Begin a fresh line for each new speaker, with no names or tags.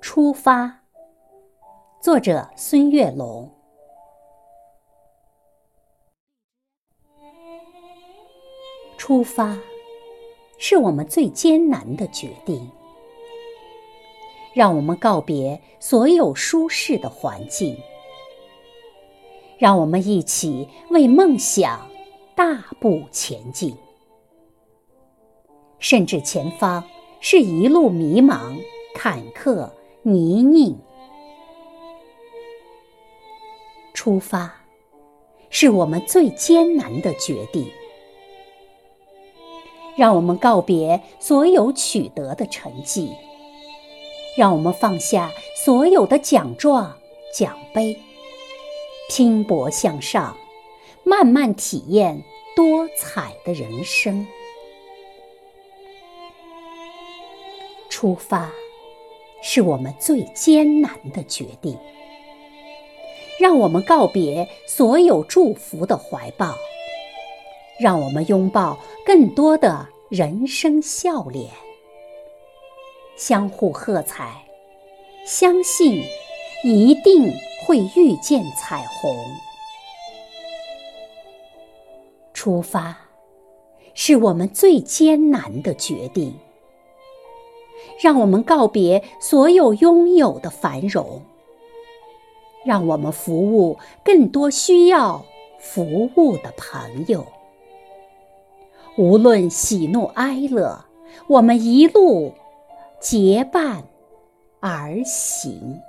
出发。作者：孙月龙。出发，是我们最艰难的决定。让我们告别所有舒适的环境，让我们一起为梦想大步前进。甚至前方是一路迷茫、坎坷、泥泞。出发，是我们最艰难的决定。让我们告别所有取得的成绩。让我们放下所有的奖状、奖杯，拼搏向上，慢慢体验多彩的人生。出发，是我们最艰难的决定。让我们告别所有祝福的怀抱，让我们拥抱更多的人生笑脸。相互喝彩，相信一定会遇见彩虹。出发，是我们最艰难的决定。让我们告别所有拥有的繁荣，让我们服务更多需要服务的朋友。无论喜怒哀乐，我们一路。结伴而行。